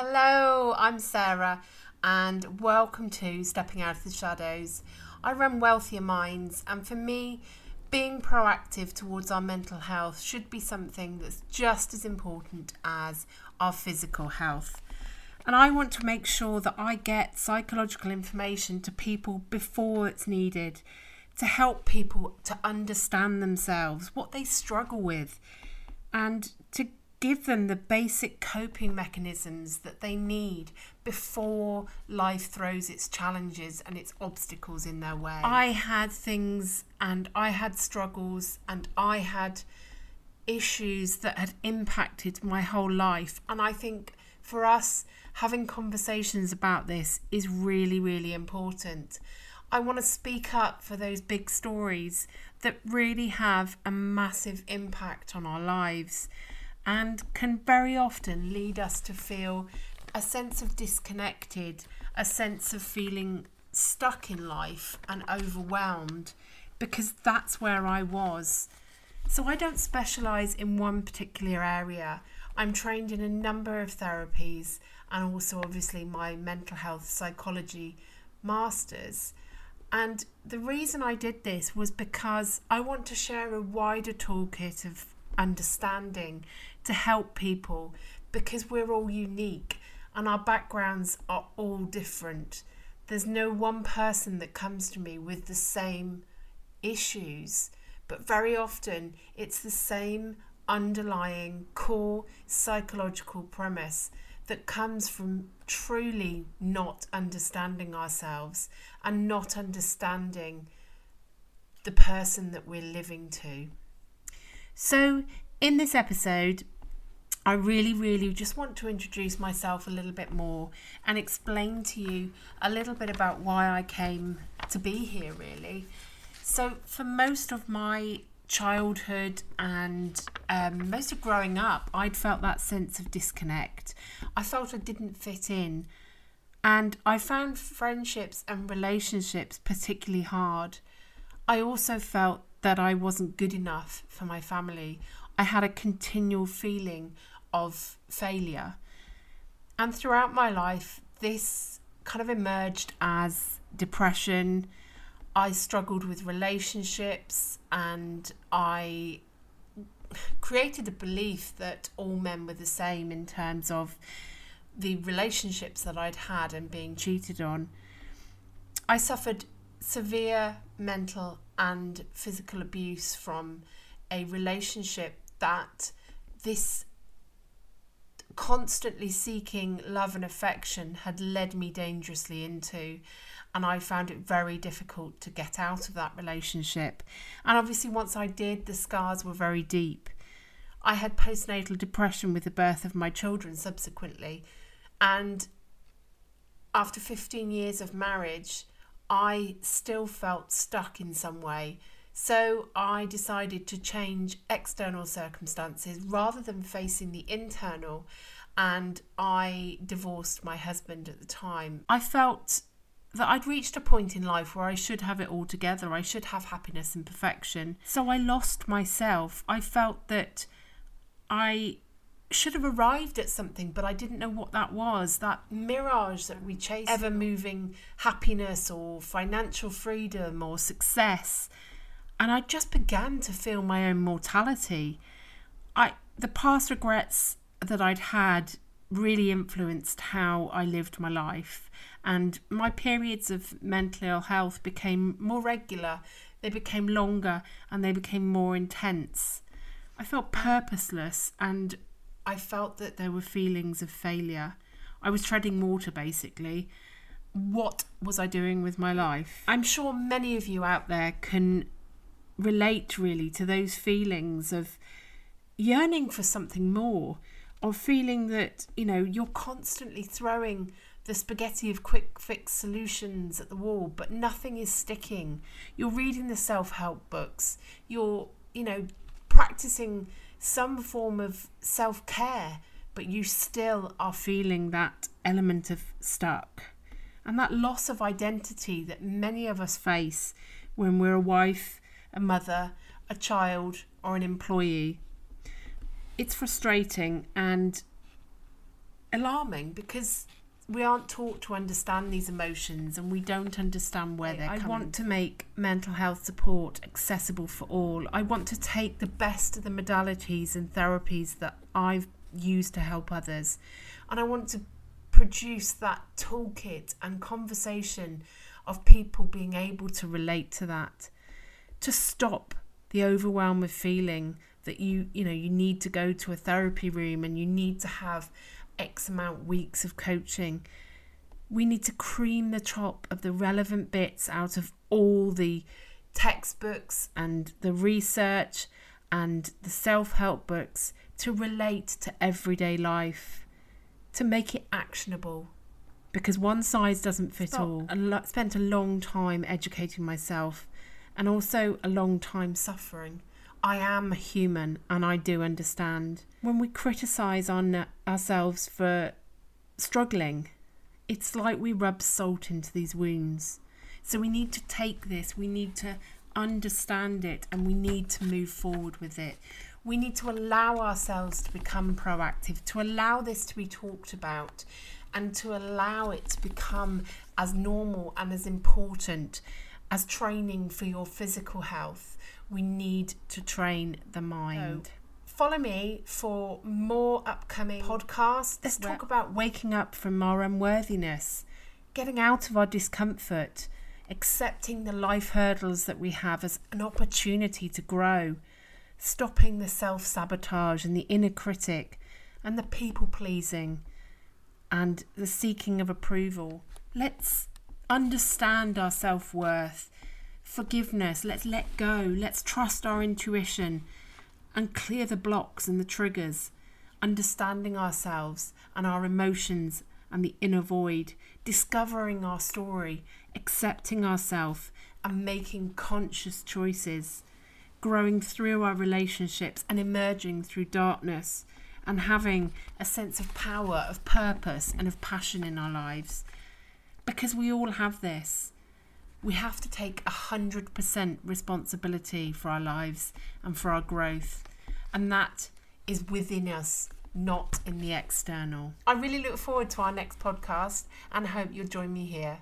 Hello, I'm Sarah, and welcome to Stepping Out of the Shadows. I run Wealthier Minds, and for me, being proactive towards our mental health should be something that's just as important as our physical health. And I want to make sure that I get psychological information to people before it's needed to help people to understand themselves, what they struggle with, and to give them the basic coping mechanisms that they need before life throws its challenges and its obstacles in their way. I had things and I had struggles and I had issues that had impacted my whole life. And I think for us, having conversations about this is really, really important. I want to speak up for those big stories that really have a massive impact on our lives and can very often lead us to feel a sense of disconnected, a sense of feeling stuck in life and overwhelmed because that's where I was. So I don't specialize in one particular area. I'm trained in a number of therapies and also obviously my mental health psychology masters. And the reason I did this was because I want to share a wider toolkit of understanding to help people because we're all unique and our backgrounds are all different. There's no one person that comes to me with the same issues, but very often it's the same underlying core psychological premise that comes from truly not understanding ourselves and not understanding the person that we're living to. So, in this episode, I really, really just want to introduce myself a little bit more and explain to you a little bit about why I came to be here, really. So, for most of my childhood and um, most of growing up, I'd felt that sense of disconnect. I felt I didn't fit in. And I found friendships and relationships particularly hard. I also felt that I wasn't good enough for my family. I had a continual feeling of failure. And throughout my life, this kind of emerged as depression, I struggled with relationships and I created a belief that all men were the same in terms of the relationships that I'd had and being cheated on. I suffered severe mental and physical abuse from a relationship that this constantly seeking love and affection had led me dangerously into and I found it very difficult to get out of that relationship. And obviously, once I did, the scars were very deep. I had postnatal depression with the birth of my children subsequently, and after 15 years of marriage, I still felt stuck in some way. So I decided to change external circumstances rather than facing the internal. And I divorced my husband at the time. I felt that I'd reached a point in life where I should have it all together. I should have happiness and perfection. So I lost myself. I felt that I should have arrived at something, but I didn't know what that was. That mirage that we chase, ever moving happiness or financial freedom or success. And I just began to feel my own mortality. I the past regrets that I'd had really influenced how I lived my life. And my periods of mental ill health became more regular, they became longer, and they became more intense. I felt purposeless and I felt that there were feelings of failure. I was treading water basically. What was I doing with my life? I'm sure many of you out there can relate really to those feelings of yearning for something more or feeling that, you know, you're constantly throwing the spaghetti of quick fix solutions at the wall, but nothing is sticking. You're reading the self help books, you're, you know, practicing some form of self care, but you still are feeling that element of stuck. And that loss of identity that many of us face when we're a wife, a mother, a child, or an employee it's frustrating and alarming because we aren't taught to understand these emotions and we don't understand where they're I coming. want to make mental health support accessible for all. I want to take the best of the modalities and therapies that I've used to help others. And I want to produce that toolkit and conversation of people being able to relate to that, to stop the overwhelm of feeling that you you know you need to go to a therapy room and you need to have X amount weeks of coaching. We need to cream the top of the relevant bits out of all the textbooks and the research and the self help books to relate to everyday life, to make it actionable. Because one size doesn't fit Stop. all. I lo- spent a long time educating myself and also a long time suffering. I am human and I do understand. When we criticise on ourselves for struggling, it's like we rub salt into these wounds. So we need to take this, we need to understand it, and we need to move forward with it. We need to allow ourselves to become proactive, to allow this to be talked about, and to allow it to become as normal and as important as training for your physical health we need to train the mind. So, follow me for more upcoming podcasts. Let's talk about waking up from our unworthiness, getting out of our discomfort, accepting the life hurdles that we have as an opportunity to grow, stopping the self sabotage and the inner critic and the people pleasing and the seeking of approval. Let's understand our self worth forgiveness. Let's let go. Let's trust our intuition and clear the blocks and the triggers, understanding ourselves and our emotions and the inner void, discovering our story, accepting ourselves, and making conscious choices, growing through our relationships and emerging through darkness, and having a sense of power, of purpose, and of passion in our lives. Because we all have this we have to take 100% responsibility for our lives and for our growth. And that is within us, not in the external. I really look forward to our next podcast and hope you'll join me here.